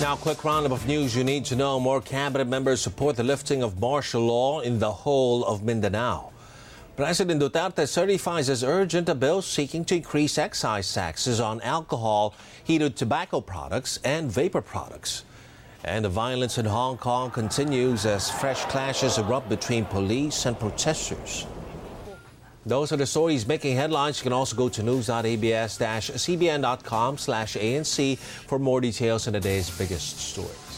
Now, quick roundup of news you need to know. More cabinet members support the lifting of martial law in the whole of Mindanao. President Duterte certifies as urgent a bill seeking to increase excise taxes on alcohol, heated tobacco products, and vapor products. And the violence in Hong Kong continues as fresh clashes erupt between police and protesters. Those are the stories making headlines. You can also go to news.abs-cbn.com slash ANC for more details on the day's biggest stories.